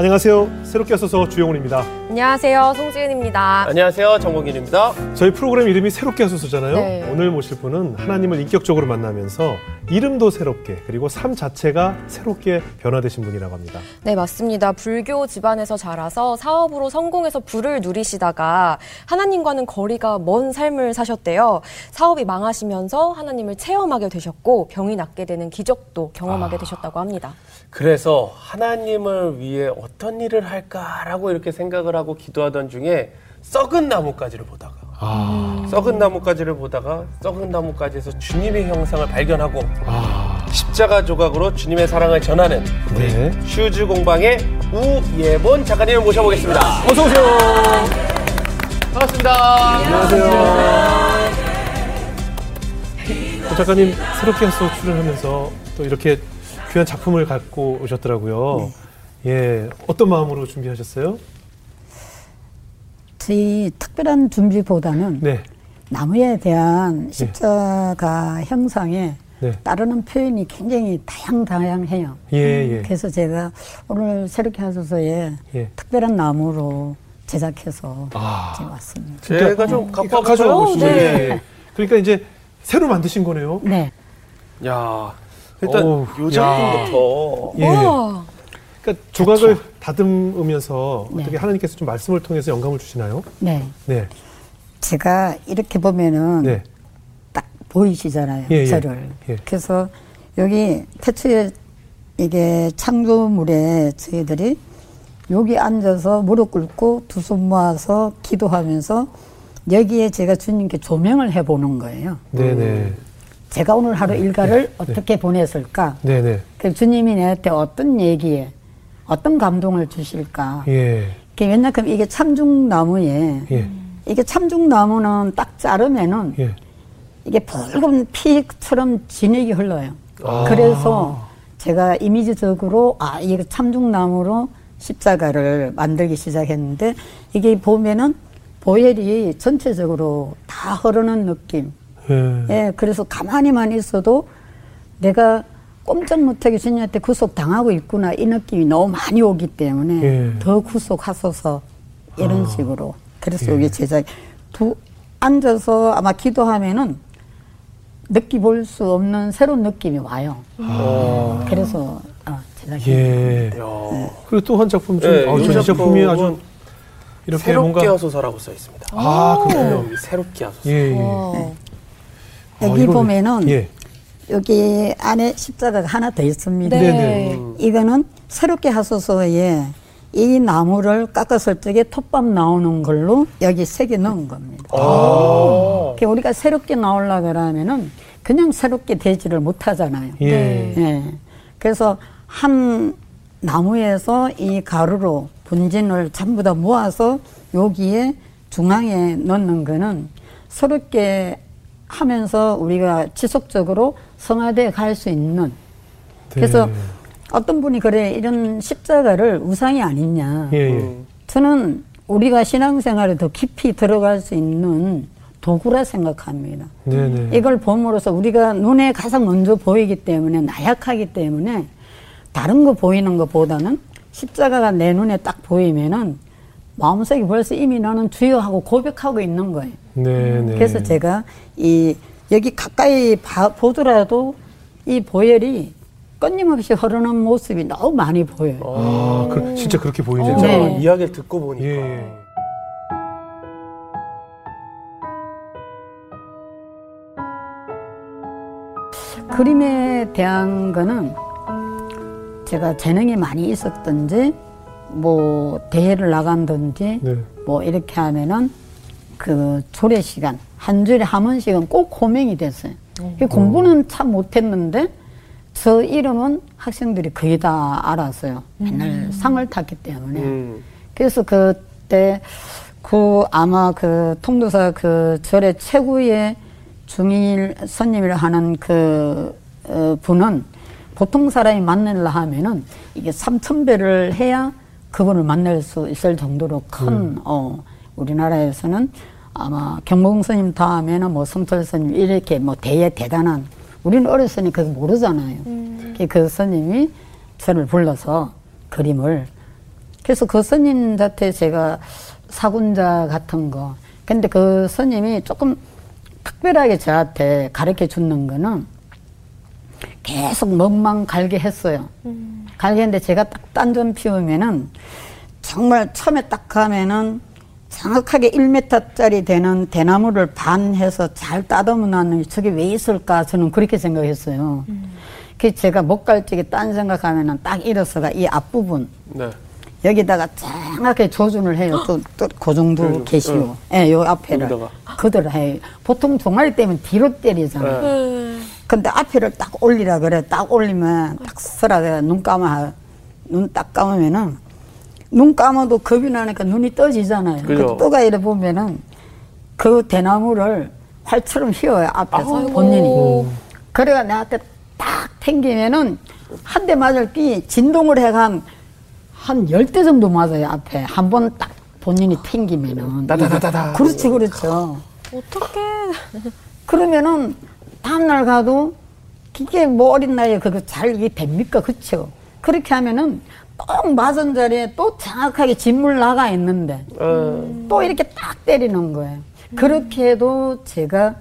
안녕하세요. 새롭게 하소서 주영훈입니다. 안녕하세요. 송지은입니다. 안녕하세요. 정국인입니다. 저희 프로그램 이름이 새롭게 하소서잖아요. 네. 오늘 모실 분은 하나님을 인격적으로 만나면서 이름도 새롭게 그리고 삶 자체가 새롭게 변화되신 분이라고 합니다. 네, 맞습니다. 불교 집안에서 자라서 사업으로 성공해서 부를 누리시다가 하나님과는 거리가 먼 삶을 사셨대요. 사업이 망하시면서 하나님을 체험하게 되셨고 병이 낫게 되는 기적도 경험하게 되셨다고 합니다. 그래서 하나님을 위해 어떤 일을 할까라고 이렇게 생각을 하고 기도하던 중에 썩은 나뭇가지를 보다가 아, 썩은 나뭇가지를 보다가 썩은 나뭇가지에서 주님의 형상을 발견하고 아, 십자가 조각으로 주님의 사랑을 전하는 네. 슈즈 공방의 우예본 작가님을 모셔보겠습니다. 어서 오세요. 반갑습니다. 안녕하세요. 고 작가님 새롭게 하소서 출연하면서 또 이렇게 귀한 작품을 갖고 오셨더라고요. 예, 어떤 마음으로 준비하셨어요? 저희 특별한 준비보다는 네, 나무에 대한 십자가 형상에 네, 따르는 표현이 굉장히 다양다양해요. 예, 예, 그래서 제가 오늘 새롭게 하소서에 예. 특별한 나무로 제작해서 아. 제가 왔습니다. 제가 좀 갖고 와볼까요? 네. 예. 그러니까 이제 새로 만드신 거네요. 네. 야, 일단 어우, 요 작품부터 예. 우와. 그러니까 조각을 다듬으면서 네. 어떻게 하나님께서 좀 말씀을 통해서 영감을 주시나요? 네. 네, 제가 이렇게 보면은 네, 딱 보이시잖아요. 예, 예. 저를. 예. 그래서 여기 태초에 이게 창조물에 저희들이 여기 앉아서 무릎 꿇고 두 손 모아서 기도하면서 여기에 제가 주님께 조명을 해보는 거예요. 네, 네, 제가 오늘 하루 일과를 어떻게 보냈을까? 네, 네, 그 주님이 내한테 어떤 얘기에 어떤 감동을 주실까? 예, 그 왜냐하면 이게 참중나무에 예, 이게 참중나무는 딱 자르면은 예. 이게 붉은 피처럼 진액이 흘러요. 아. 그래서 제가 이미지적으로 아 이게 참중나무로 십자가를 만들기 시작했는데 이게 보면은 보혈이 전체적으로 다 흐르는 느낌. 예. 예, 그래서 가만히만 있어도 내가 꼼짝 못하게 주님한테 구속 당하고 있구나 이 느낌이 너무 많이 오기 때문에 예. 더 구속하소서 이런 식으로 그래서 예. 여기 제작 두 앉아서 아마 기도하면은 느끼볼 수 없는 새로운 느낌이 와요. 어, 그래서 어, 제작이 예. 야, 그리고 또 한 작품 좀, 네, 어, 이이 작품이 아주 이렇게 새롭게 뭔가 하소서라고 써 있습니다. 아, 그렇군요. 네, 새롭게 하소서. 예, 예. 와. 여기 어, 이거는- 보면은 예. 여기 안에 십자가가 하나 더 있습니다. 네. 네네. 이거는 새롭게 하소서에 이 나무를 깎았을 적에 톱밥 나오는 걸로 여기 새겨 넣은 겁니다. 아. 그 우리가 새롭게 나오려 그러면은 그냥 새롭게 되지를 못하잖아요. 예. 예. 그래서 한 나무에서 이 가루로 분진을 전부 다 모아서 여기에 중앙에 넣는 거는 새롭게 하면서 우리가 지속적으로 성화돼 갈수 있는 그래서 네. 어떤 분이 그래 이런 십자가를 우상이 아니냐. 예, 예. 음. 저는 우리가 신앙생활에 더 깊이 들어갈 수 있는 도구라 생각합니다. 네네. 이걸 봄으로써 우리가 눈에 가장 먼저 보이기 때문에 나약하기 때문에 다른 거 보이는 것보다는 십자가가 내 눈에 딱 보이면은 마음속에 벌써 이미 나는 주여하고 고백하고 있는 거예요. 네 네. 그래서 제가 이 여기 가까이 봐, 보더라도 이 보혈이 끊임없이 흐르는 모습이 너무 많이 보여요. 아, 그, 진짜 그렇게 보이네요. 진짜 네. 이야기를 듣고 보니까 예, 예. 그림에 대한 거는 제가 재능이 많이 있었던지 뭐 대회를 나간든지 네. 뭐 이렇게 하면은 그 조례 시간 한 주에 한 번씩은 꼭 호명이 됐어요. 그 공부는 참 못했는데 저 이름은 학생들이 거의 다 알았어요. 맨날 상을 탔기 때문에. 음. 그래서 그때 그 아마 그 통도사 그 절의 최고의 중일 선임을 하는 그 어, 분은 보통 사람이 만나려 하면은 이게 삼천 배를 해야 그분을 만날 수 있을 정도로 큰 어, 우리나라에서는 아마 경봉 스님 다음에는 뭐 성철 스님 이렇게 뭐 대에 대단한 우리는 어렸으니 그거 모르잖아요. 그- 그 스님이 저를 불러서 그림을 그래서 그 스님한테 제가 사군자 같은 거. 근데 그 스님이 조금 특별하게 저한테 가르쳐 주는 거는 계속 먹만 갈게 했어요. 갈게 했는데 제가 딱 딴 점 피우면은 정말 처음에 딱 가면은 정확하게 1m짜리 되는 대나무를 반해서 잘 따듬어 놨는 게 저게 왜 있을까 저는 그렇게 생각했어요. 그 제가 못 갈 적에 딴 생각하면은 딱 일어서가 이 앞부분 네. 여기다가 정확하게 조준을 해요. 또, 또, 그 정도 응, 계시고. 예, 요 앞에를. 그대로 해요. 보통 종아리 때문에 뒤로 때리잖아요. 네. 근데 앞에를 딱 올리라 그래. 딱 올리면 딱 서라. 내가 눈 감아. 눈 딱 감으면은 눈 감아도 겁이 나니까 눈이 떠지잖아요. 그죠. 그 떠가 이래 보면은 그 대나무를 활처럼 휘어요. 앞에서 아이고. 본인이. 그래가 내한테 딱 탱기면은 한 대 맞을 때 진동을 해가 한열 대 정도 맞아요. 앞에. 한 번 딱 본인이 탱기면은. 따다다다다. 그렇지, 그렇죠. 어떡해. 그러면은 다음날 가도 이게 뭐 어린 나이에 그거 잘 이게 됩니까? 그쵸? 그렇게 하면은 꼭 맞은 자리에 또 정확하게 진물 나가 있는데 어, 또 이렇게 딱 때리는 거예요. 그렇게 해도 제가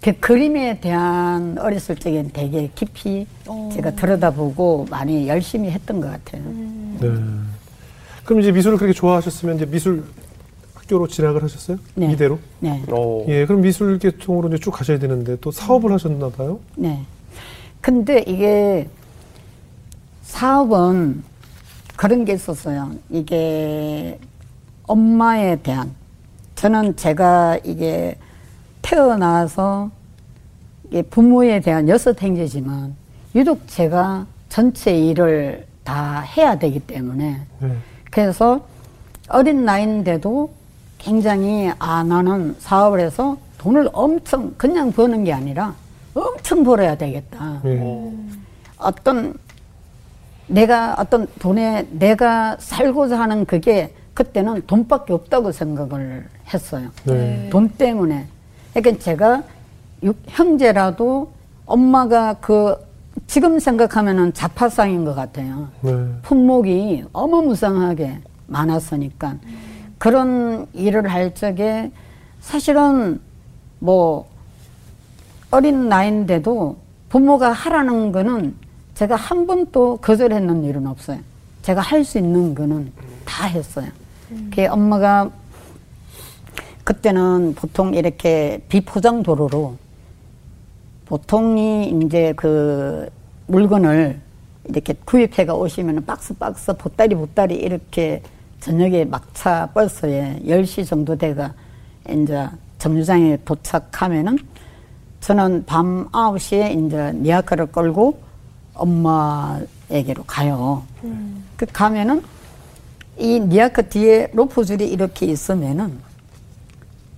그 그림에 대한 어렸을 적엔 되게 깊이 제가 들여다보고 많이 열심히 했던 것 같아요. 네. 그럼 이제 미술을 그렇게 좋아하셨으면 이제 미술 학교로 진학을 하셨어요? 네. 이대로? 네. 오. 예, 그럼 미술 계통으로 이제 쭉 가셔야 되는데 또 사업을 하셨나 봐요? 네. 근데 이게 사업은 그런 게 있었어요. 이게 엄마에 대한 저는 제가 이게 태어나서 이게 부모에 대한 여섯 행제지만 유독 제가 전체 일을 다 해야 되기 때문에 네. 그래서 어린 나이인데도 굉장히 아 나는 사업을 해서 돈을 엄청 그냥 버는 게 아니라 엄청 벌어야 되겠다. 예. 어떤 내가 어떤 돈에 내가 살고자 하는 그게 그때는 돈밖에 없다고 생각을 했어요. 네. 돈 때문에. 그러니까 제가 육- 형제라도 엄마가 그 지금 생각하면은 자파상인 것 같아요. 네. 품목이 어마무상하게 많았으니까 그런 일을 할 적에 사실은 뭐 어린 나이인데도 부모가 하라는 거는 제가 한 번도 거절했는 일은 없어요. 제가 할 수 있는 거는 다 했어요. 그 엄마가 그때는 보통 이렇게 비포장 도로로 보통이 이제 그 물건을 이렇게 구입해가 오시면 박스 박스 보따리 보따리 이렇게 저녁에 막차 버스에 10시 정도 돼가 이제 정류장에 도착하면은 저는 밤 9시에 이제 니아카를 끌고 엄마에게로 가요. 그 가면은 이 니아카 뒤에 로프줄이 이렇게 있으면은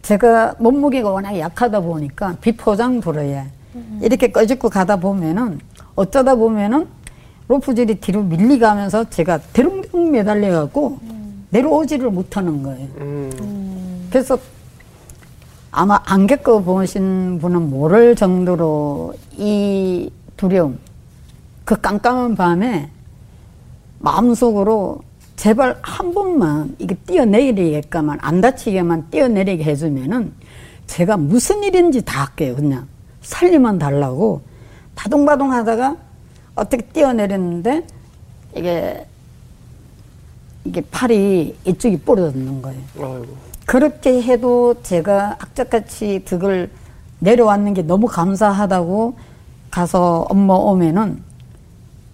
제가 몸무게가 워낙 약하다 보니까 비포장 도로에 이렇게 꺼집고 가다 보면은 어쩌다 보면은 로프줄이 뒤로 밀리가면서 제가 대롱대롱 매달려갖고 내려오지를 못하는 거예요. 음. 그래서 아마 안 겪어보신 분은 모를 정도로 이 두려움, 그 깜깜한 밤에 마음속으로 제발 한 번만 이게 뛰어내리게까만 안 다치게만 뛰어내리게 해주면은 제가 무슨 일인지 다 할게요 그냥 살리만 달라고 바둥바둥 하다가 어떻게 뛰어내렸는데 이게 이게 팔이 이쪽이 부러졌는 거예요. 아이고. 그렇게 해도 제가 악착같이 득을 내려왔는 게 너무 감사하다고 가서 엄마 오면은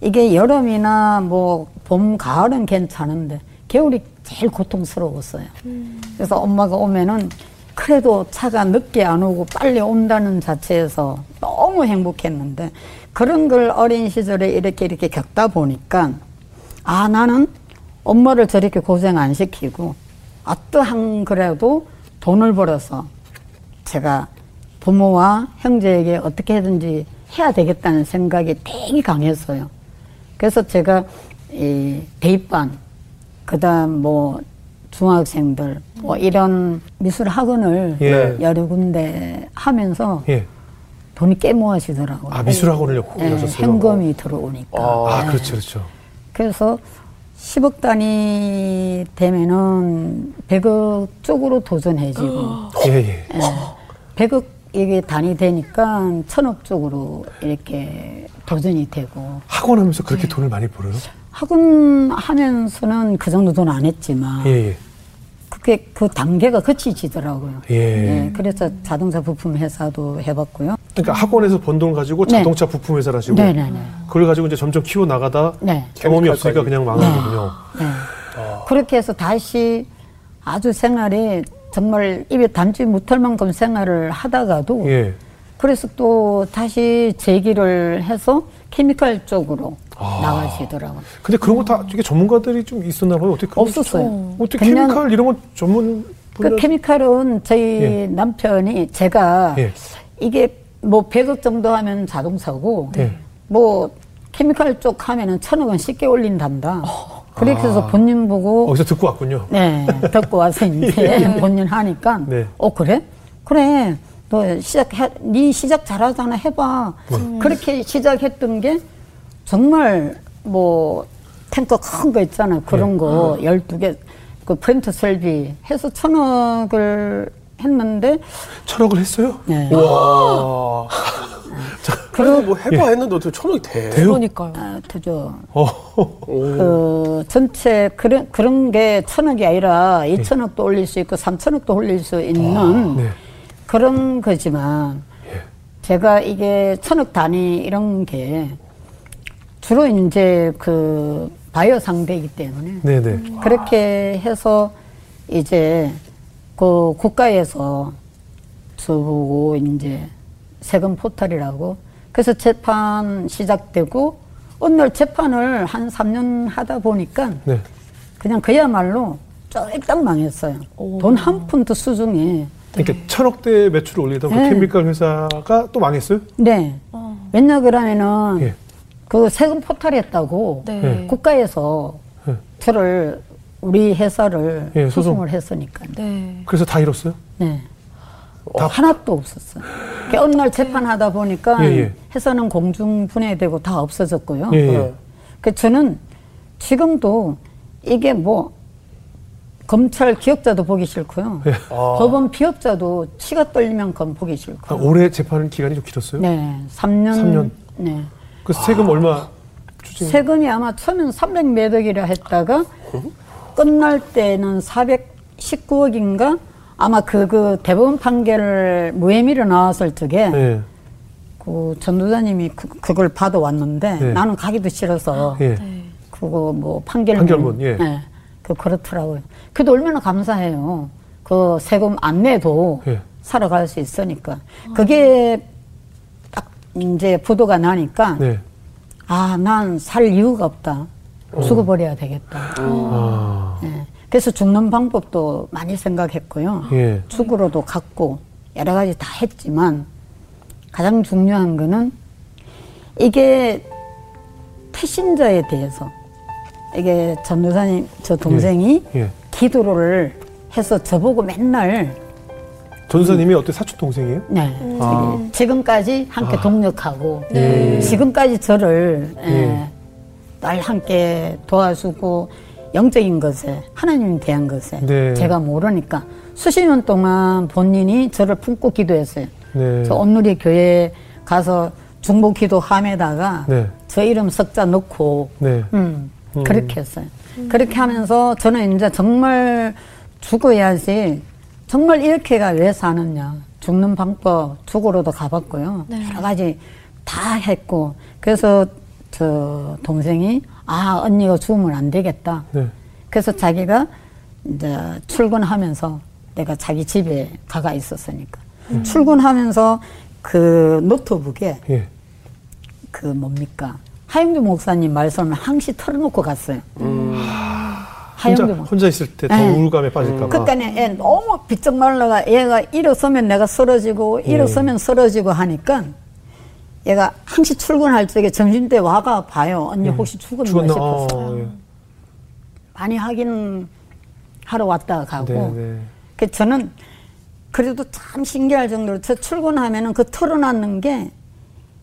이게 여름이나 뭐 봄, 가을은 괜찮은데 겨울이 제일 고통스러웠어요. 그래서 엄마가 오면은 그래도 차가 늦게 안 오고 빨리 온다는 자체에서 너무 행복했는데 그런 걸 어린 시절에 이렇게 이렇게 겪다 보니까 아 나는 엄마를 저렇게 고생 안 시키고 어떠한 그래도 돈을 벌어서 제가 부모와 형제에게 어떻게든지 해야 되겠다는 생각이 되게 강했어요. 그래서 제가 이 대입반, 그다음 뭐 중학생들 뭐 이런 미술 학원을 예. 여러 군데 하면서 예. 돈이 꽤 모아지더라고요. 아, 미술 학원을 예, 여셨어요? 현금이 들어오니까. 아, 아, 예. 그렇죠, 그렇죠. 그래서 10억 단위 되면은 100억 쪽으로 도전해지고 예, 예. 예. 100억 이게 단위 되니까 천억 쪽으로 이렇게 도전이 되고 학원 하면서 그렇게 돈을 많이 벌어요? 학원 하면서는 그 정도 돈 안 했지만 예, 예. 그게 그 단계가 거치지더라고요. 예. 그래서 자동차 부품 회사도 해봤고요. 그러니까 학원에서 번 돈 가지고 네. 자동차 부품 회사를 하시고 네네네. 그걸 가지고 이제 점점 키워 나가다 네. 경험이 없으니까 그냥 망한 네. 거군요. 네. 그렇게 해서 다시 아주 생활에 정말 입에 담지 못할 만큼 생활을 하다가도 예. 그래서 또 다시 재기를 해서 케미칼 쪽으로 아. 나가시더라고요. 근데 그런 거다 이게 전문가들이 좀 있었나 봐요. 어떻게 없었어요. 어떻게 그냥 케미칼 이런 건 전문 그 분야 케미칼은 저희 예. 남편이 제가 예. 이게 뭐 100억 정도 하면 자동차고 네. 뭐 케미칼 쪽 하면은 천억은 쉽게 올린단다. 그렇게 해서 본인 보고 거기서 듣고 왔군요. 네, 듣고 와서 이제 본인 하니까, 네. 어, 그래? 그래. 너 시작해, 네 시작 잘하잖아. 해봐. 네. 그렇게 시작했던 게 정말 뭐 탱커 큰 거 있잖아요. 그런 네. 거 12개, 그 프린터 설비 해서 천억을 했는데, 철학을 했어요? 네. 와. 그래도 뭐 해봐 했는데 어떻게 천억이 돼? 그러니까요. 아, 되죠. 어. 그 전체 그런 그런 게 천억이 아니라 이천억도 올릴 수 있고 삼천억도 올릴 수 있는 네. 그런 거지만 예. 제가 이게 천억 단위 이런 게 주로 이제 그 바이오 상대이기 때문에 네, 네. 그렇게 해서 이제 그 국가에서 저보고 이제 세금 포털이라고 그래서 재판 시작되고 어느 날 재판을 한 3년 하다 보니까 네. 그냥 그야말로 쫄딱 망했어요. 돈 한 푼도 수중에. 그러니까 천억대 매출을 올리던 그 네. 케미칼 회사가 또 망했어요? 네. 왜냐 그러면은 예. 그 세금 포탈했다고 네. 네. 국가에서 예. 저를 우리 회사를 예, 소송. 소송 을 했으니까. 네. 그래서 다 잃었어요? 네. 하나도 없었어요. 그러니까 어느 날 재판하다 보니까 예, 예. 회사는 공중 분해되고 다 없어졌고요. 예, 예. 그 저는 지금도 이게 뭐 검찰 기업자도 보기 싫고요. 예. 법원 비업자도 치가 떨리면 그건 보기 싫고. 아, 올해 재판 기간이 좀 길었어요? 네, 3년. 삼 년. 네. 그 세금 얼마 추징? 세금이 아마 처음엔 300몇 억이라 했다가 끝날 때는 419억인가? 아마 그, 그 대법원 판결 무혐의로 나왔을 적에 네. 그 전도사님이 그, 그걸 받아왔는데 네. 나는 가기도 싫어서 예. 그거 뭐 판결문. 판결문, 예. 네. 그 그렇더라고요. 그래도 얼마나 감사해요. 그 세금 안 내도 예. 살아갈 수 있으니까. 그게 딱 이제 보도가 나니까 네. 아, 난 살 이유가 없다. 죽어버려야 되겠다. 아. 예. 그래서 죽는 방법도 많이 생각했고요. 예. 죽으러도 갔고 여러 가지 다 했지만 가장 중요한 거는 이게 태신자에 대해서 이게 전도사님 저 동생이 예. 예. 기도를 해서 저보고 맨날 전사님이 어때 사촌 동생이에요? 네 아. 저기 지금까지 함께 동력하고 네. 지금까지 저를 예, 예. 날 함께 도와주고 영적인 것에 하나님 대한 것에 네. 제가 모르니까 수십 년 동안 본인이 저를 품고 기도했어요. 네. 저 온누리 교회 가서 중보 기도함에다가 네. 저 이름 석자 넣고 네. 음, 그렇게 했어요. 그렇게 하면서 저는 이제 정말 죽어야지 정말 이렇게가 왜 사느냐. 죽는 방법 죽으러도 가봤고요. 여러 가지 다 했고 그래서 저 동생이 아 언니가 죽으면 안 되겠다. 네. 그래서 자기가 이제 출근하면서 내가 자기 집에 가가 있었으니까 출근하면서 그 노트북에 예. 그 뭡니까 하영규 목사님 말씀을 항시 털어놓고 갔어요. 혼자, 하영규 목. 혼자 있을 때더 네. 우울감에 빠질까봐. 그러니까 애 너무 비쩍 말라가 얘가 일어서면 내가 쓰러지고 일어서면 쓰러지고 하니까 얘가 항시 출근할 적에 점심 때 와가 봐요. 언니 혹시 죽었나 죽었나? 싶어서 어, 예. 많이 확인 하러 왔다 가고. 네, 네. 그 저는 그래도 참 신기할 정도로 저 출근하면은 그 털어놨는 게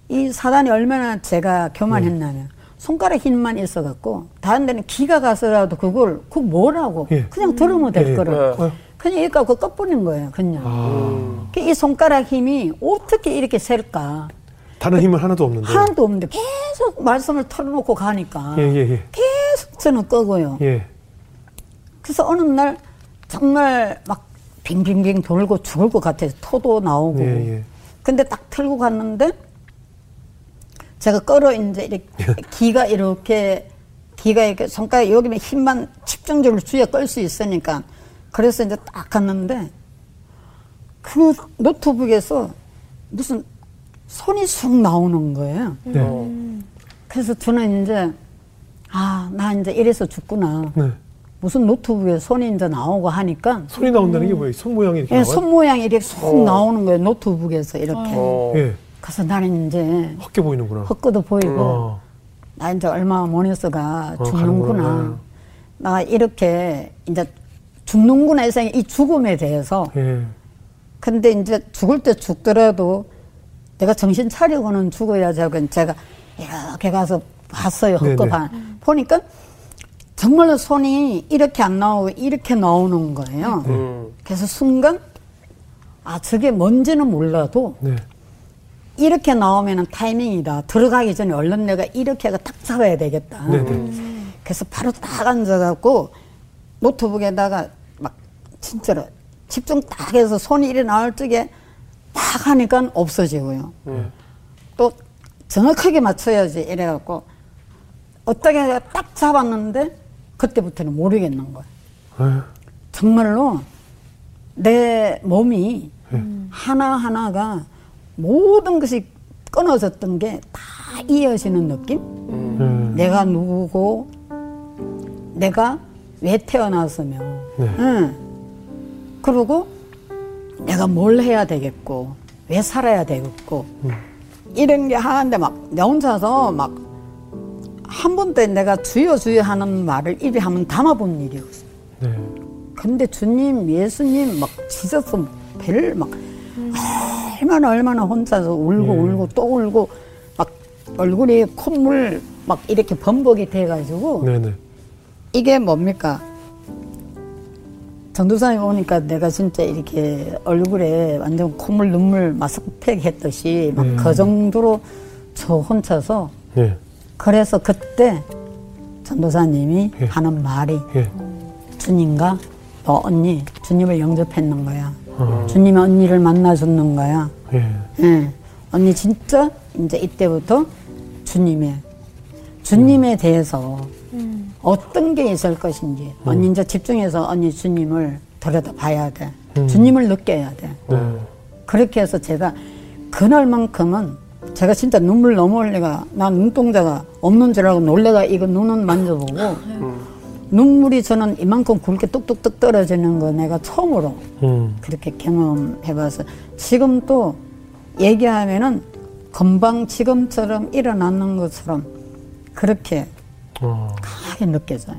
이 사단이 얼마나 제가 교만했냐면 손가락 힘만 있어갖고 다른 데는 기가 가서라도 그걸 그 뭐라고 예. 그냥 들으면 될 예. 거를 네. 그냥 이거 갖고 꺼뿌린 거예요 그냥 아, 이 손가락 힘이 어떻게 이렇게 셀까 다른 힘은 하나도 없는데. 하나도 없는데 계속 말씀을 털어놓고 가니까 예, 예, 예. 계속 저는 끄고요 예. 그래서 어느 날 정말 막 빙빙빙 돌고 죽을 것 같아서 토도 나오고 예, 예. 근데 딱 틀고 갔는데 제가 끌어 이제 이렇게 기가 이렇게 기가 이렇게 손가락 여기면 힘만 집중적으로 주에 끌 수 있으니까 그래서 이제 딱 갔는데 그 노트북에서 무슨 손이 쑥 나오는 거예요. 네. 어. 그래서 저는 이제 아 나 이제 이래서 죽구나. 네. 무슨 노트북에 손이 이제 나오고 하니까 손이 나온다는 게 뭐예요? 손 모양이 이렇게 예, 나와요? 손 모양이 이렇게 쑥 나오는 거예요. 노트북에서 이렇게. 어. 예. 그래서 나는 이제 헛게 보이는구나. 헛것도 보이고 어. 나 이제 얼마 모니서가 어, 죽는구나. 가는구나. 나 이렇게 이제 죽는구나 해서 이 죽음에 대해서 예. 근데 이제 죽을 때 죽더라도 내가 정신 차리고는 죽어야지 하고 제가 이렇게 가서 봤어요. 헛것 보니까 정말로 손이 이렇게 안 나오고 이렇게 나오는 거예요. 음. 그래서 순간 아 저게 뭔지는 몰라도 네. 이렇게 나오면은 타이밍이다. 들어가기 전에 얼른 내가 이렇게 딱 잡아야 되겠다. 네네. 그래서 바로 딱 앉아갖고 노트북에다가 막 진짜로 집중 딱 해서 손이 이래 나올 적에 딱 하니까 없어지고요. 음. 또 정확하게 맞춰야지 이래갖고 어떻게 딱 잡았는데 그때부터는 모르겠는 거예요. 예. 정말로 내 몸이 네. 하나하나가 모든 것이 끊어졌던 게 다 이어지는 느낌? 예. 내가 누구고, 내가 왜 태어났으며, 네. 응. 그리고 내가 뭘 해야 되겠고, 왜 살아야 되겠고, 이런 게 하는데 막, 내 혼자서 막, 한 번도 내가 주여 주여 하는 말을 입에 한번 담아본 일이 없어요. 네. 근데 주님, 예수님 막 지저스 배를 막 얼마나 얼마나 혼자서 울고 예. 울고 또 울고 막 얼굴이 콧물 막 이렇게 범벅이 돼가지고 네네. 이게 뭡니까? 전도사님 오니까 내가 진짜 이렇게 얼굴에 완전 콧물 눈물 마스크팩 했듯이 막 음. 그 정도로 저 혼자서 예. 그래서 그때 전도사님이 예. 하는 말이 예. 주님과 너 언니 주님을 영접했는 거야. 어. 주님이 언니를 만나줬는 거야. 예. 예. 언니 진짜 이제 이때부터 주님의 주님에 대해서 어떤 게 있을 것인지 언니 이제 집중해서 언니 주님을 들여다 봐야 돼. 주님을 느껴야 돼. 네. 그렇게 해서 제가 그날만큼은 제가 진짜 눈물 너무 흘리가 난 눈동자가 없는 줄 알고 놀래가 이거 눈은 만져보고 눈물이 저는 이만큼 굵게 뚝뚝뚝 떨어지는 거 내가 처음으로 음. 그렇게 경험해봐서 지금 또 얘기하면은 금방 지금처럼 일어나는 것처럼 그렇게 어. 강하게 느껴져요.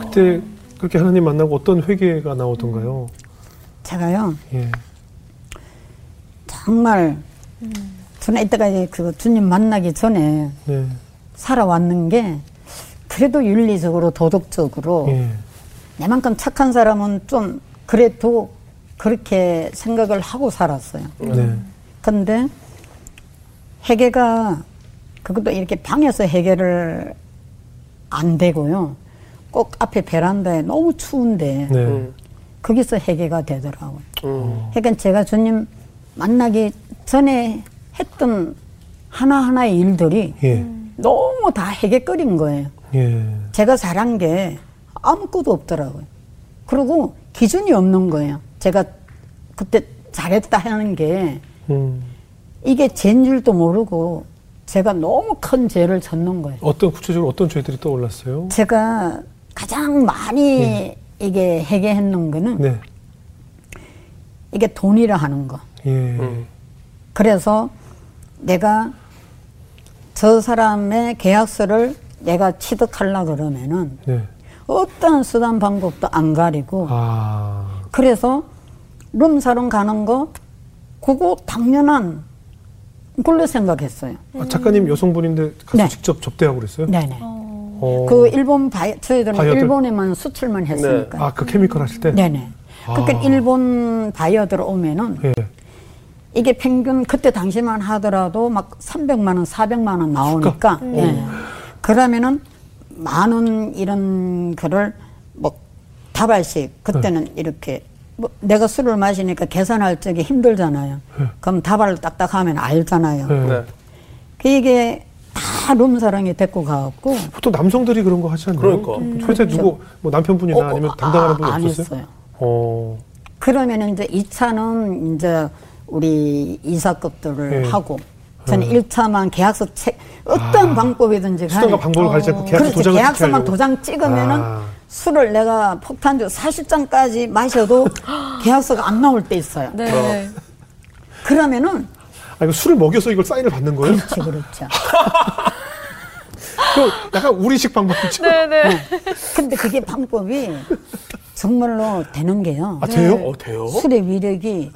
그때 그렇게 하나님 만나고 어떤 회개가 나오던가요? 제가요 예. 정말 저는 이때까지 그 주님 만나기 전에 네. 살아왔는 게 그래도 윤리적으로 도덕적으로 예. 내만큼 착한 사람은 좀 그래도 그렇게 생각을 하고 살았어요. 네. 근데 해결가 그것도 이렇게 방에서 해결을 안 되고요. 꼭 앞에 베란다에 너무 추운데 네. 음. 거기서 해결가 되더라고요. 음. 그러니까 제가 주님 만나기 전에 했던 하나하나의 일들이 예. 너무 다 해결거린 거예요. 예. 제가 잘한 게 아무것도 없더라고요. 그리고 기준이 없는 거예요. 제가 그때 잘했다 하는 게 음. 이게 죄인 줄도 모르고 제가 너무 큰 죄를 졌는 거예요. 어떤 구체적으로 어떤 죄들이 떠올랐어요? 제가 가장 많이 이게 해결했는 거는 네. 이게 돈이라 하는 거. 예. 음. 그래서 내가 저 사람의 계약서를 내가 취득하려 그러면은 네. 어떤 수단 방법도 안 가리고 아. 그래서 룸사롱 가는 거 그거 당연한 그걸로 생각했어요. 아, 작가님 여성분인데 가서 네. 직접 접대하고 그랬어요? 네네. 어. 그 일본 바이, 저희들은 바이어들? 일본에만 수출만 했으니까. 아, 그 chemical 하실 때? 네네. 그러니까 일본 바이어들 오면은 예. 이게 평균 그때 당시만 하더라도 막 300만 원, 400만 원 나오니까 예. 그러면은 많은 이런 거를 뭐 다발씩 그때는 이렇게 뭐 내가 술을 마시니까 계산할 적에 힘들잖아요. 그럼 다발을 딱딱 하면 알잖아요. 예. 네. 그 이게 다 룸사랑이 데리고 가갖고 보통 남성들이 그런 거 하지 않나요? 그러니까. 음, 회사에 누구 뭐 남편분이나 어, 아니면 아, 담당하는 분이 안 없었어요? 했어요. 어. 그러면 이제 2차는 이제 우리 이사급들을 예. 하고 저는 1차만 계약서 책 어떤 방법이든지 아. 수단과 간에 방법을 가리지 않고 계약서 그렇지 도장을 계약서만. 도장 찍으면은 아. 술을 내가 폭탄주 40잔까지 마셔도 계약서가 안 나올 때 있어요. 네. 그러면은 아, 이거 술을 먹여서 이걸 사인을 받는 거예요? 그렇지 그렇죠. 그 약간 우리식 방법이죠. 네, 네. 근데 그게 방법이 정말로 되는 게요. 아, 돼요? 어, 돼요? 술의 위력이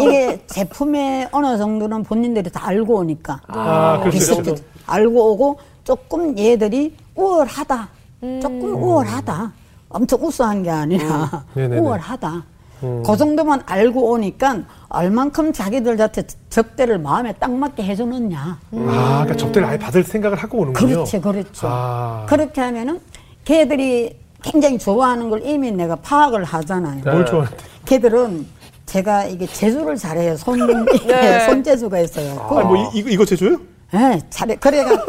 이게 제품의 어느 정도는 본인들이 다 알고 오니까 아, 그렇죠. 그렇죠. 알고 오고 조금 얘들이 우월하다. 조금 음. 우월하다. 엄청 우수한 게 아니라 음. 우월하다. 그 정도만 알고 오니까 얼만큼 자기들 자체 접대를 마음에 딱 맞게 해주느냐. 아, 그러니까 접대를 아예 받을 생각을 하고 오는군요. 그렇지, 그렇죠. 아. 그렇게 하면은 걔들이 굉장히 좋아하는 걸 이미 내가 파악을 하잖아요. 뭘 좋아하는데? 걔들은 제가 이게 제주를 잘해요. 손, 네. 손재주가 있어요. 아, 뭐 이, 이거, 이거 제조요? 예, 잘해. 그래가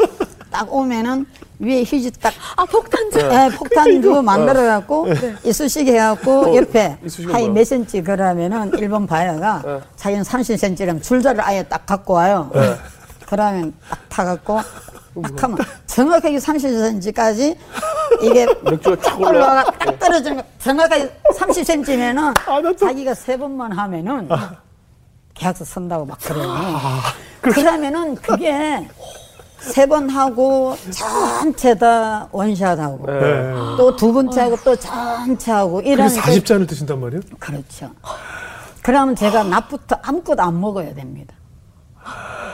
딱 오면은 위에 휴지 딱, 아, 폭탄주. 예, 폭탄주 만들어갖고 이쑤시개 해갖고 옆에 이쑤시개 하이 뭐야? 몇 센치 그러면은 일본 바야가 자기는 30cm라면 줄자를 아예 딱 갖고 와요. 그러면 딱 타갖고 딱 하면 정확하게 30cm까지 이게 쫙 올라가. 딱 떨어지는 거. 정확하게 30cm면은 아, 자기가 세 번만 하면은 계약서 쓴다고 막 그래요. 그러면은 그게 세 번 하고 전체 다 원샷하고 네. 또 두 번째 하고 또 전체 하고 이런 그래서 40잔을 드신단 말이에요? 그렇죠. 그러면 제가 낮부터 아무것도 안 먹어야 됩니다.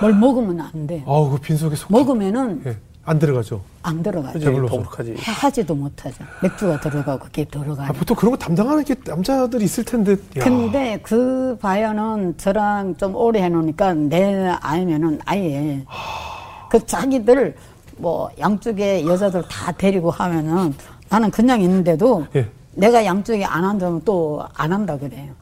뭘 먹으면 안 돼. 아우, 그 빈속에 속. 먹으면은 예. 안 들어가죠. 안 들어가요. 그지? 배불러서. 더부룩하지. 하지도 못하죠. 맥주가 들어가고 그게 아, 들어가요. 보통 그런 거 담당하는 게 남자들이 있을 텐데. 야. 근데 그 바이어는 저랑 좀 오래 해놓으니까 내 아이면은 아예 그 자기들 뭐 양쪽에 여자들 다 데리고 하면은 나는 그냥 있는데도 예. 내가 양쪽에 안 앉으면 또 안 한다 그래요.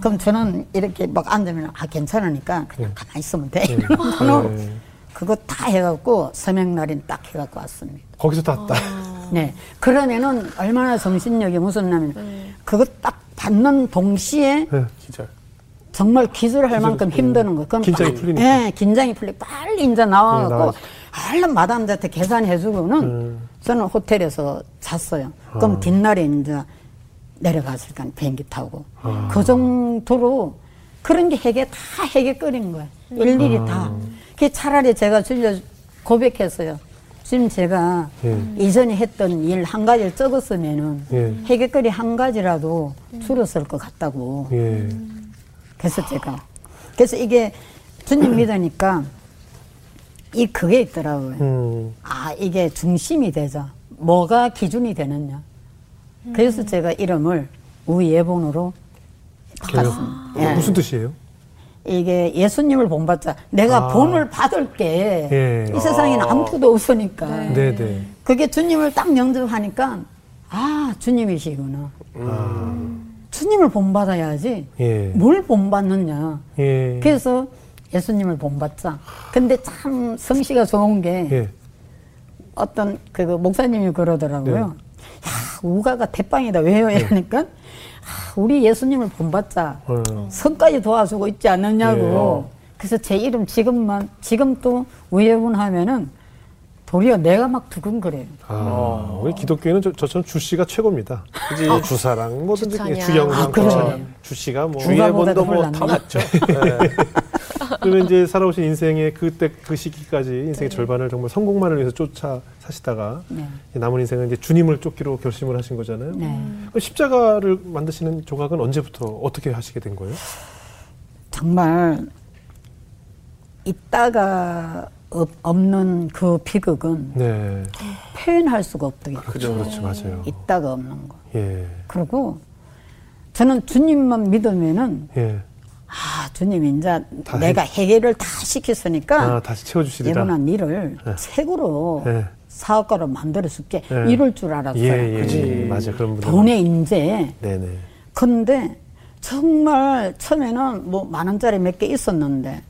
그럼 저는 이렇게 막 앉으면 아 괜찮으니까 그냥 가만히 있으면 돼. 이러고는 네. 그거 다 해갖고 서명날인 딱 해갖고 왔습니다. 거기서 다, 다. 네. 그러면은 얼마나 정신력이 무섭냐면 그거 딱 받는 동시에 예. 기절. 정말 기술할 만큼 힘드는 거. 그건 긴장이 풀리니까. 예, 긴장이 풀리. 빨리 이제 네, 나와갖고 나와야지. 얼른 마담한테 계산해주고는 음. 저는 호텔에서 잤어요. 아. 그럼 뒷날에 이제 내려갔으니까 비행기 타고 아. 그 정도로 그런 게 해게 다 끓인 거예요. 일일이 아. 다. 그 차라리 제가 줄려 고백했어요. 지금 제가 예. 이전에 했던 일 한 가지를 적었으면은 예. 해결거리 한 가지라도 줄었을 것 같다고. 예. 그래서 제가 그래서 이게 주님 믿으니까 이 그게 있더라고요. 음. 아 이게 중심이 되자. 뭐가 기준이 되느냐. 그래서 제가 이름을 우예본으로 바꿨습니다. 예. 무슨 뜻이에요? 이게 예수님을 본받자. 내가 아. 본을 받을 게이 예. 세상에는 아무것도 없으니까. 네, 네. 그게 주님을 딱 영접하니까 아 주님이시구나. 주님을 본받아야지. 예. 뭘 본받느냐. 예. 그래서 예수님을 본받자. 근데 참 성씨가 좋은 게 예. 어떤 그 목사님이 그러더라고요. 네. 야, 우가가 대빵이다. 왜요? 이러니까 아, 우리 예수님을 본받자. 어. 성까지 도와주고 있지 않느냐고. 예. 그래서 제 이름 지금만 지금 또 우예분 하면은 도리어 내가 막 두근거려요. 아, 우리 기독교에는 저, 저처럼 주 씨가 최고입니다. 그지? 주사랑 뭐든지 주찬양. 주영상, 아, 그러네. 주찬양. 주 씨가 뭐. 주가- 주예본도 주가보다도 뭐다 홀랐네. 맞죠. 네. 그러면 이제 살아오신 인생의 그때 그 시기까지 인생의 절반을 정말 성공만을 위해서 쫓아 사시다가 네. 이제 남은 인생은 이제 주님을 쫓기로 결심을 하신 거잖아요. 네. 그럼 십자가를 만드시는 조각은 언제부터 어떻게 하시게 된 거예요? 정말 있다가 없, 없는 그 비극은 네. 표현할 수가 없더라고요. 그렇죠, 그렇죠, 맞아요. 있다가 없는 거. 예, 그리고 저는 주님만 믿으면은 예. 아 주님 이제 다 내가 해결을 다 시켰으니까 아, 다시 채워주시리라. 이번엔 일을 네. 최고로 네. 사업가로 만들어줄게 네. 이럴 줄 알았어요. 예, 예, 예. 맞아, 그런 분들. 돈에 인재. 네네. 근데 정말 처음에는 뭐 만 원짜리 몇 개 있었는데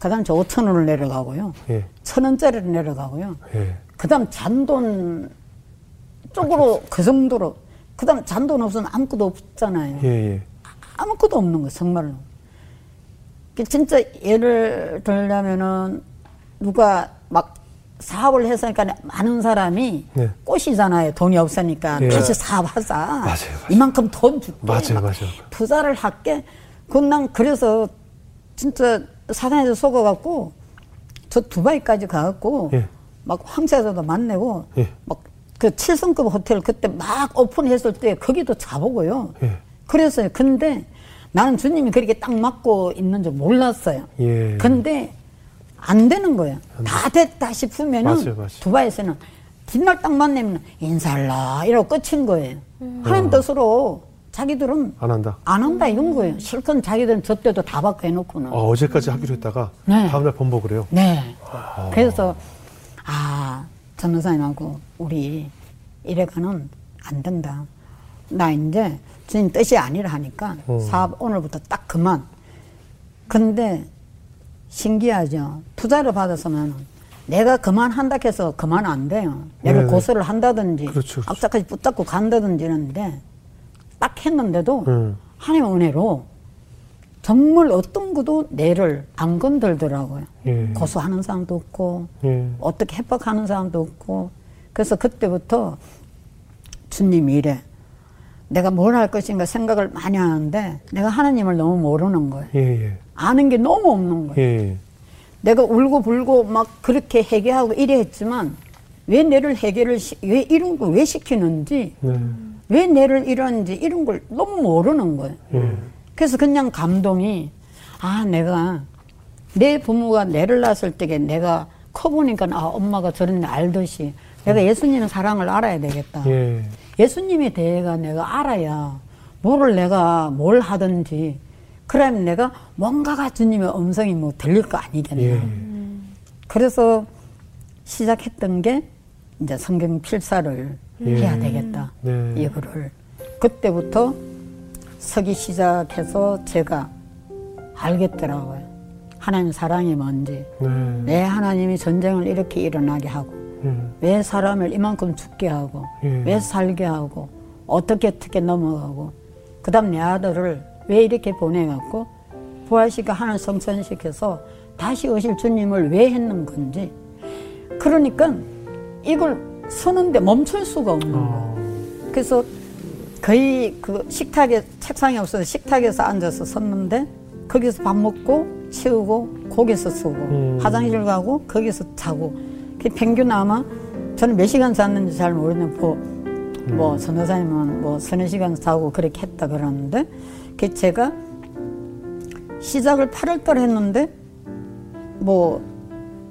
그다음 저 오천 원을 내려가고요. 예, 천 원짜리를 내려가고요. 예. 그다음 잔돈 쪽으로 그 정도로 그다음 잔돈 없으면 아무것도 없잖아요. 예, 예. 아무것도 없는 거 정말로. 그 진짜 예를 들자면은 누가 막 사업을 했으니까 많은 사람이 네. 꽃이잖아요. 돈이 없으니까 예. 같이 사업하자. 맞아요. 이만큼 돈 줄게. 맞아요, 막 맞아요. 투자를 할게. 그난 그래서 진짜 사단에서 속아갖고 저 두바이까지 가갖고 예. 막 황사자도 만나고 예. 막그 7성급 호텔 그때 막 오픈했을 때 거기도 자보고요. 예. 그랬어요. 근데 나는 주님이 그렇게 딱 맞고 있는 줄 몰랐어요. 예. 근데 안 되는 거예요. 다 됐다 싶으면은 맞아요, 맞아요. 두바이에서는 뒷날 딱 만나면 인사할라 이러고 끝인 거예요. 하나님 뜻으로 자기들은 안 한다. 안 한다 이런 거예요. 실컷 자기들은 저 때도 다 받고 해놓고는. 어, 어제까지 하기로 했다가 네. 다음날 번복을 해요. 네. 그래서 아 전도사님하고 우리 이래가는 안 된다. 나 이제 주님 뜻이 아니라 하니까 어. 사업 오늘부터 딱 그만. 근데 신기하죠. 투자를 받았으면 내가 그만한다 해서 그만 안 돼요. 내가 네네. 고소를 한다든지 그렇죠, 그렇죠. 앞자까지 붙잡고 간다든지 이러는데 딱 했는데도 음. 하나님 은혜로 정말 어떤 것도 내를 안 건들더라고요. 예. 고소하는 사람도 없고 예. 어떻게 협박하는 사람도 없고 그래서 그때부터 주님이 이래 내가 뭘 할 것인가 생각을 많이 하는데 내가 하나님을 너무 모르는 거예요. 예, 예. 아는 게 너무 없는 거예요. 예. 내가 울고 불고 막 그렇게 해결하고 이래 했지만 왜 내를 해결을 시, 왜 이런 걸왜 시키는지 네. 왜 내를 이러는지 이런 걸 너무 모르는 거예요. 예. 그래서 그냥 감동이 아 내가 내 부모가 내를 낳았을 때에 내가 커보니까 아 엄마가 저런 애 알듯이 내가 예수님의 사랑을 알아야 되겠다. 예. 예수님에 대해가 내가 알아야 뭐를 내가 뭘 하든지 그러면 내가 뭔가가 주님의 음성이 뭐 들릴 거 아니겠나. 예. 그래서 시작했던 게 이제 성경 필사를 예. 해야 되겠다. 네. 이거를 그때부터 서기 시작해서 제가 알겠더라고요. 하나님 사랑이 뭔지, 네. 왜 하나님이 전쟁을 이렇게 일어나게 하고, 예. 왜 사람을 이만큼 죽게 하고, 예. 왜 살게 하고, 어떻게 어떻게 넘어가고, 그 다음 내 아들을 왜 이렇게 보내갖고, 부활시켜 하늘 성천시켜서 다시 오실 주님을 왜 했는 건지. 그러니까 이걸 서는데 멈출 수가 없는 거예요. 어. 그래서 거의 그 식탁에 책상이 없어서 식탁에서 앉아서 섰는데 거기서 밥 먹고 치우고 거기서 쓰고 음. 화장실 가고 거기서 자고 그 평균 아마 저는 몇 시간 잤는지 잘 모르는데 뭐, 뭐 선교사님은 뭐 서너 시간 자고 그렇게 했다 그러는데 그 제가 시작을 8월 달에 했는데 뭐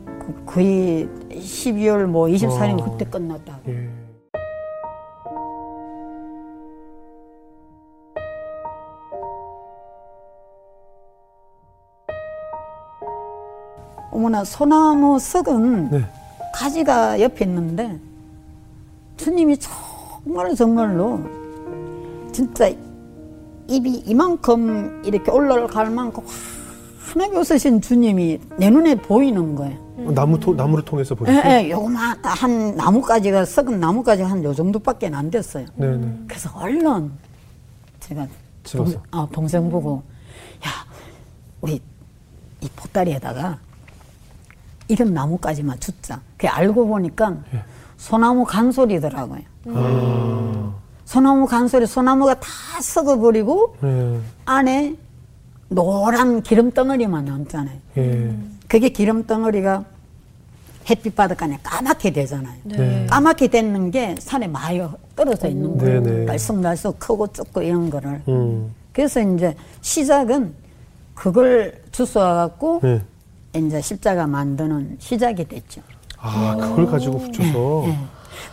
그- 거의 12월 뭐 24일 어. 그때 끝났다. 예. 어머나 소나무 썩은 네. 가지가 옆에 있는데 주님이 정말 정말로 진짜 입이 이만큼 이렇게 올라갈 만큼 환하게 웃으신 주님이 내 눈에 보이는 거예요. 어, 나무 토, 나무를 통해서 예, 보셨어요? 예, 요거만 한 나뭇가지가 썩은 나뭇가지가 한 요 정도밖에 안 됐어요. 네, 네. 그래서 얼른 제가 집어서. 동, 아, 동생 보고 야 우리 이 보따리에다가 이런 나무까지만 줍자. 그 알고 보니까 예. 소나무 간솔이더라고요. 아. 소나무 간솔이 소나무가 다 썩어버리고 예. 안에 노란 기름 덩어리만 남잖아요. 예. 그게 기름 덩어리가 햇빛 바닥간에 까맣게 되잖아요. 네. 까맣게 되는 게 산에 많이 떨어져 있는 거예요. 네네. 날썩날썩 크고 좁고 이런 거를. 음. 그래서 이제 시작은 그걸 주워와 갖고 예. 이제 십자가 만드는 시작이 됐죠. 아, 그걸 가지고 붙여서. 예.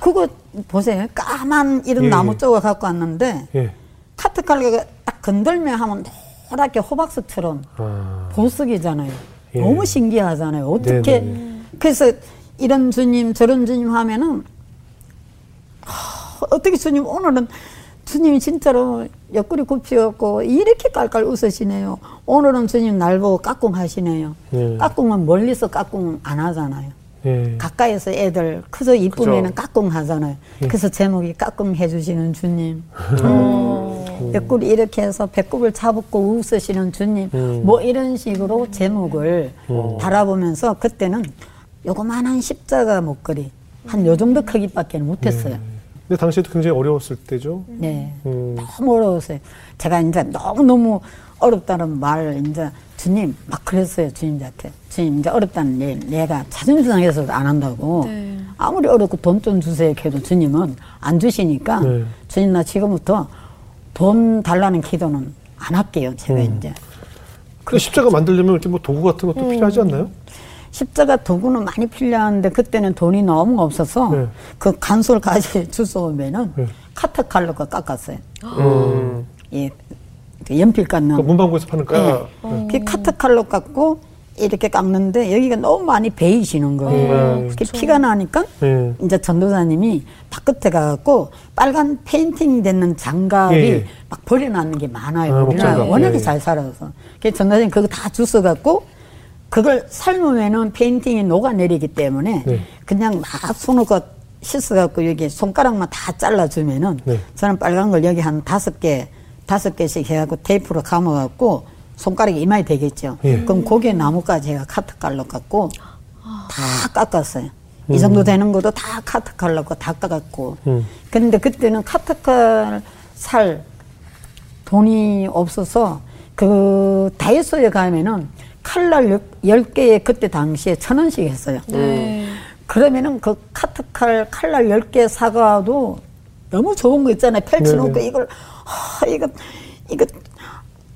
그거 보세요. 까만 이런 예, 나무 예. 쪼가 갖고 왔는데 예. 카트칼리가 딱 건들면 하면 노랗게 호박스처럼 아, 보석이잖아요. 예. 너무 신기하잖아요. 어떻게 네네네. 그래서 이런 주님 저런 주님 하면은 하, 어떻게 주님 오늘은 주님이 진짜로 옆구리 굽히었고 이렇게 깔깔 웃으시네요. 오늘은 주님 날 보고 까꿍하시네요. 예. 까꿍은 멀리서 까꿍 안 하잖아요. 예. 가까이서 애들 크서 이쁘면은 그죠. 까꿍 하잖아요. 예. 그래서 제목이 까꿍 해주시는 주님. 음. 옆구리 이렇게 해서 배꼽을 차붙고 웃으시는 주님. 음. 뭐 이런 식으로 제목을 음. 바라보면서 그때는 요거만한 십자가 목걸이 한 요 정도 크기밖에 못했어요. 근데 당시에도 굉장히 어려웠을 때죠. 네. 음. 너무 어려웠어요. 제가 이제 너무 너무 어렵다는 말, 이제 주님, 막 그랬어요, 주님한테. 주님, 이제 어렵다는 일, 내가 자존심 상해서 안 한다고. 네. 아무리 어렵고 돈 좀 주세요, 해도 주님은 안 주시니까. 네. 주님, 나 지금부터 돈 달라는 기도는 안 할게요, 제가 음. 이제. 그 십자가 만들려면 이렇게 뭐 도구 같은 것도 필요하지 않나요? 십자가 도구는 많이 필요한데 그때는 돈이 너무 없어서 네. 그 간솔 가지 주워오면은 네. 카트 칼로가 깎았어요. 음. 예, 그 연필 깎는. 그 문방구에서 파는 거. 네. 그 카트 칼로 깎고 이렇게 깎는데 여기가 너무 많이 베이시는 거예요. 음. 그게 피가 나니까 예. 이제 전도사님이 바깥에 가갖고 빨간 페인팅 되는 장갑이 예, 예. 막 버려놨는 게 많아요. 아, 우리나라 목장갑. 워낙에 예, 예. 잘 살아서. 그래서 전도사님 그거 다 주워갖고 그걸 삶으면은 페인팅이 녹아내리기 때문에 네. 그냥 막 손으로 씻어갖고 여기 손가락만 다 잘라주면은 네. 저는 빨간 걸 여기 한 다섯 개, 다섯 개씩 해갖고 테이프로 감아갖고 손가락이 이마에 되겠죠. 예. 그럼 고개 나무까지 제가 카트칼로 깎고 다 깎았어요. 이 정도 되는 것도 다 카트칼로 다 깎았고. 음. 근데 그때는 카트칼 살 돈이 없어서 그 다이소에 가면은 칼날 10개에 그때 당시에 천 원씩 했어요. 네. 그러면은 그 카트칼 칼날 10개 사가도 너무 좋은 거 있잖아요. 펼쳐놓고 네네. 이걸, 아, 이거, 이거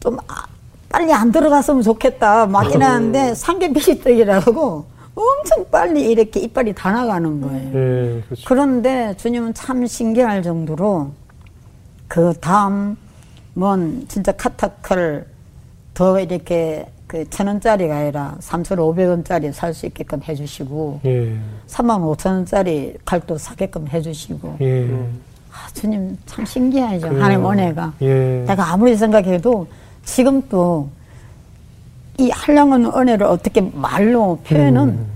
좀 아, 빨리 안 들어갔으면 좋겠다. 막 이러는데 삼계비식떡이라고 엄청 빨리 이렇게 이빨이 다 나가는 거예요. 예, 그렇죠. 그런데 주님은 참 신기할 정도로 그 다음 뭔 진짜 카타칼 더 이렇게 그 천 원짜리가 아니라 삼천 오백 원짜리 살 수 있게끔 해주시고 예, 삼만 오천 원짜리 칼도 사게끔 해주시고 예. 아, 주님 참 신기하죠 그래요. 하나님 은혜가 예. 내가 아무리 생각해도 지금도 이 한량은 은혜를 어떻게 말로 표현은 음.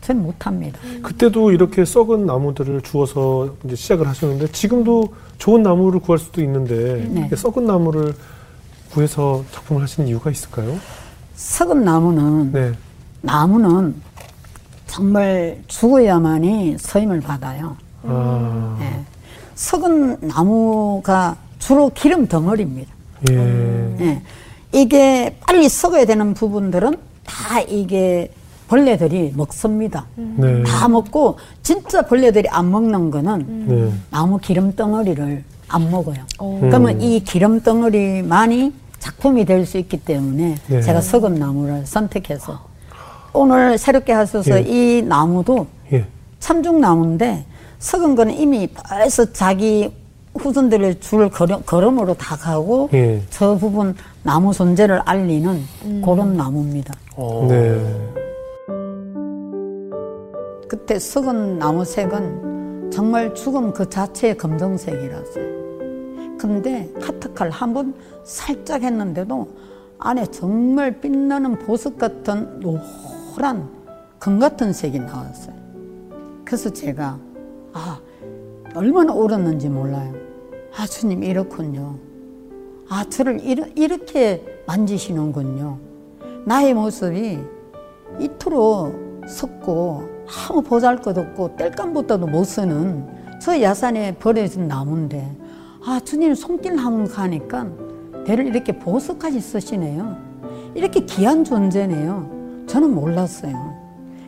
전 못합니다. 그때도 이렇게 썩은 나무들을 주워서 이제 시작을 하셨는데 지금도 좋은 나무를 구할 수도 있는데 네. 썩은 나무를 구해서 작품을 하시는 이유가 있을까요? 썩은 나무는 네. 나무는 정말 죽어야만이 서임을 받아요. 아, 예. 썩은 나무가 주로 기름 덩어리입니다. 예. 예. 이게 빨리 썩어야 되는 부분들은 다 이게 벌레들이 먹습니다. 네. 다 먹고 진짜 벌레들이 안 먹는 거는 네. 나무 기름 덩어리를 안 먹어요. 어. 그러면 이 기름 덩어리만이 작품이 될 수 있기 때문에 네. 제가 썩은 나무를 선택해서 오늘 새롭게 하셔서 예. 이 나무도 예. 참중 나무인데 썩은 거는 이미 벌써 자기 후손들의 줄 걸음, 걸음으로 다 가고 예. 저 부분 나무 존재를 알리는 그런 나무입니다. 어. 네. 그때 썩은 나무색은 정말 죽음 그 자체의 검정색이랐어요. 근데 카트칼 한 번 살짝 했는데도 안에 정말 빛나는 보석 같은 노란 금 같은 색이 나왔어요. 그래서 제가 아 얼마나 울었는지 몰라요. 아 주님 이렇군요. 아 저를 이렇게 만지시는군요. 나의 모습이 이토록 섰고 아무 보잘 것 없고 뗄감보다도 못 쓰는 저 야산에 버려진 나무인데 아 주님 손길 한번 가니까 배를 이렇게 보석까지 쓰시네요. 이렇게 귀한 존재네요. 저는 몰랐어요.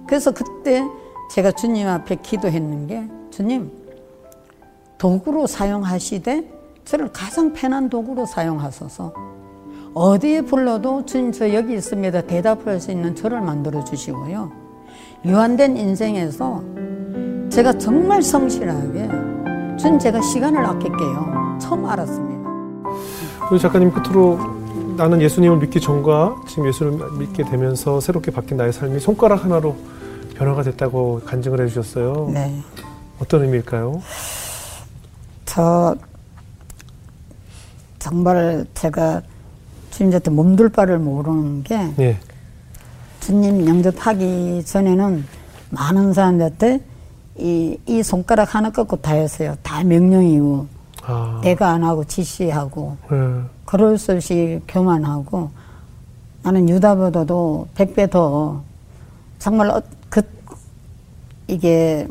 그래서 그때 제가 주님 앞에 기도했는 게 주님 도구로 사용하시되 저를 가장 편한 도구로 사용하소서 어디에 불러도 주님 저 여기 있습니다. 대답할 수 있는 저를 만들어 주시고요. 유한된 인생에서 제가 정말 성실하게 주님 제가 시간을 아낄게요. 처음 알았습니다. 우리 작가님 끝으로 나는 예수님을 믿기 전과 지금 예수를 믿게 되면서 새롭게 바뀐 나의 삶이 손가락 하나로 변화가 됐다고 간증을 해주셨어요. 네. 어떤 의미일까요? 저 정말 제가 주님한테 몸둘 바를 모르는 게 예. 주님 영접하기 전에는 많은 사람들한테 이, 이 손가락 하나 꺾고 다 했어요. 다 명령이고 아. 내가 안 하고 지시하고 예. 그럴 수 없이 교만하고 나는 유다보다도 백배 더 정말 어, 그 이게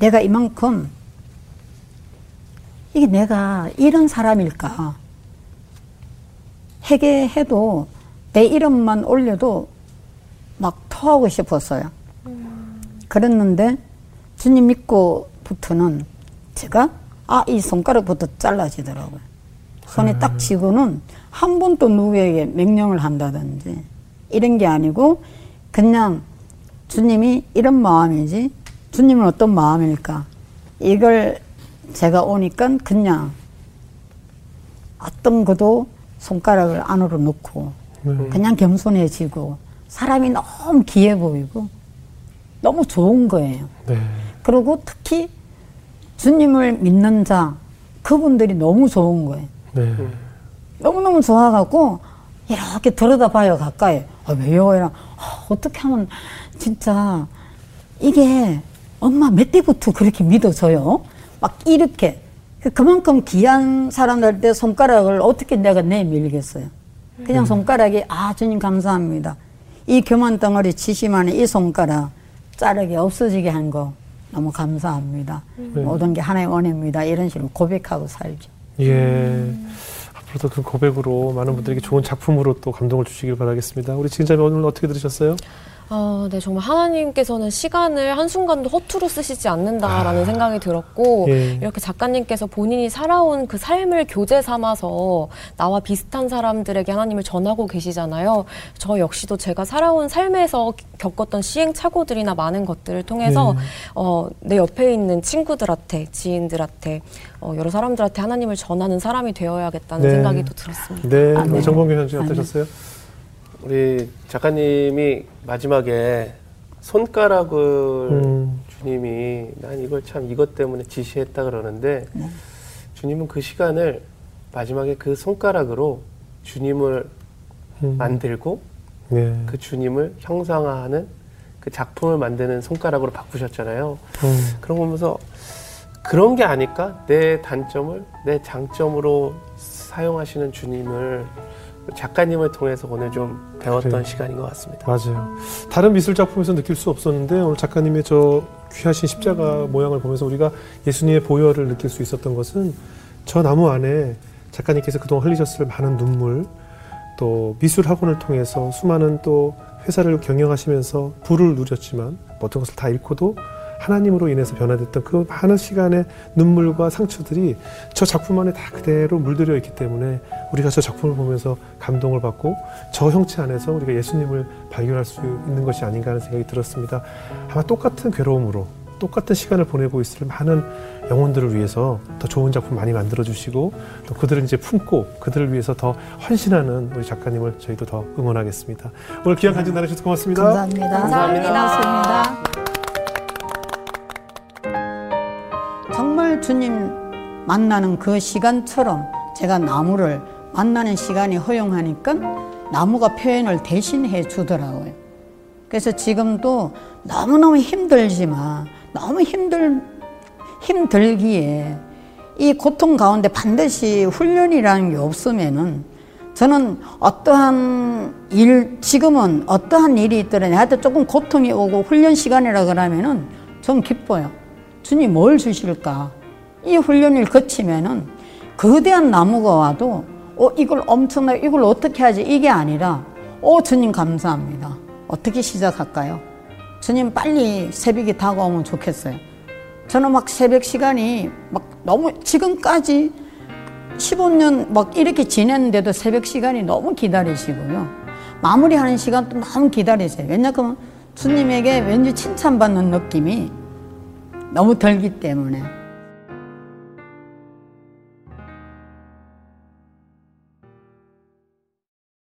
내가 이만큼 이게 내가 이런 사람일까 회개해도 내 이름만 올려도 막 토하고 싶었어요. 그랬는데 주님 믿고부터는 제가 아 이 손가락부터 잘라지더라고요. 손에 딱 쥐고는 한 번도 누구에게 명령을 한다든지 이런 게 아니고 그냥 주님이 이런 마음이지 주님은 어떤 마음일까 이걸 제가 오니까 그냥 어떤 것도 손가락을 안으로 넣고 네. 그냥 겸손해지고 사람이 너무 귀해 보이고 너무 좋은 거예요. 네. 그리고 특히 주님을 믿는 자 그분들이 너무 좋은 거예요. 네. 너무너무 좋아갖고 이렇게 들여다봐요 가까이 아, 왜요? 이랑 아, 어떻게 하면 진짜 이게 엄마 몇 대부터 그렇게 믿어져요? 막 이렇게 그- 그만큼 귀한 사람들한테 손가락을 어떻게 내가 내밀겠어요? 그냥 손가락이 아 주님 감사합니다. 이 교만 덩어리 지시만의 이 손가락 자르게 없어지게 한 거 너무 감사합니다. 모든 게 하나의 은혜입니다. 이런 식으로 고백하고 살죠. 예. 앞으로도 그 고백으로 많은 분들에게 좋은 작품으로 또 감동을 주시길 바라겠습니다. 우리 지은자매 오늘 어떻게 들으셨어요? 어, 네, 정말 하나님께서는 시간을 한순간도 허투루 쓰시지 않는다라는 생각이 들었고, 예. 이렇게 작가님께서 본인이 살아온 그 삶을 교재 삼아서 나와 비슷한 사람들에게 하나님을 전하고 계시잖아요. 저 역시도 제가 살아온 삶에서 겪었던 시행착오들이나 많은 것들을 통해서, 네. 어, 내 옆에 있는 친구들한테, 지인들한테, 어, 여러 사람들한테 하나님을 전하는 사람이 되어야겠다는 네. 생각이 또 들었습니다. 네. 아, 네. 정범규 현지 어떠셨어요? 우리 작가님이 마지막에 손가락을 음. 주님이 난 이걸 참 이것 때문에 지시했다 그러는데 주님은 그 시간을 마지막에 그 손가락으로 주님을 음. 만들고 네. 그 주님을 형상화하는 그 작품을 만드는 손가락으로 바꾸셨잖아요. 음. 그런 거 보면서 그런 게 아닐까? 내 단점을 내 장점으로 사용하시는 주님을 작가님을 통해서 오늘 좀 배웠던 그래요. 시간인 것 같습니다. 맞아요. 다른 미술 작품에서 느낄 수 없었는데 오늘 작가님의 저 귀하신 십자가 모양을 보면서 우리가 예수님의 보혈을 느낄 수 있었던 것은 저 나무 안에 작가님께서 그동안 흘리셨을 많은 눈물 또 미술 학원을 통해서 수많은 또 회사를 경영하시면서 부를 누렸지만 어떤 것을 다 잃고도 하나님으로 인해서 변화됐던 그 많은 시간의 눈물과 상처들이 저 작품 안에 다 그대로 물들여 있기 때문에 우리가 저 작품을 보면서 감동을 받고 저 형체 안에서 우리가 예수님을 발견할 수 있는 것이 아닌가 하는 생각이 들었습니다. 아마 똑같은 괴로움으로 똑같은 시간을 보내고 있을 많은 영혼들을 위해서 더 좋은 작품 많이 만들어 주시고 또 그들을 이제 품고 그들을 위해서 더 헌신하는 우리 작가님을 저희도 더 응원하겠습니다. 오늘 귀한 간증 나누셔서 고맙습니다. 감사합니다. 감사합니다. 고맙습니다. 주님 만나는 그 시간처럼 제가 나무를 만나는 시간이 허용하니까 나무가 표현을 대신해 주더라고요. 그래서 지금도 너무너무 힘들지만 너무 힘들 힘들기에 이 고통 가운데 반드시 훈련이라는 게 없으면은 저는 어떠한 일 지금은 어떠한 일이 있더라도 하여튼 조금 고통이 오고 훈련 시간이라 그러면은 좀 기뻐요. 주님 뭘 주실까? 이 훈련을 거치면은 거대한 나무가 와도 어 이걸 엄청나 이걸 어떻게 하지 이게 아니라 어 주님 감사합니다. 어떻게 시작할까요? 주님 빨리 새벽이 다가오면 좋겠어요. 저는 막 새벽 시간이 막 너무 지금까지 15년 막 이렇게 지냈는데도 새벽 시간이 너무 기다리시고요. 마무리하는 시간도 너무 기다리세요. 왜냐하면 주님에게 왠지 칭찬받는 느낌이 너무 들기 때문에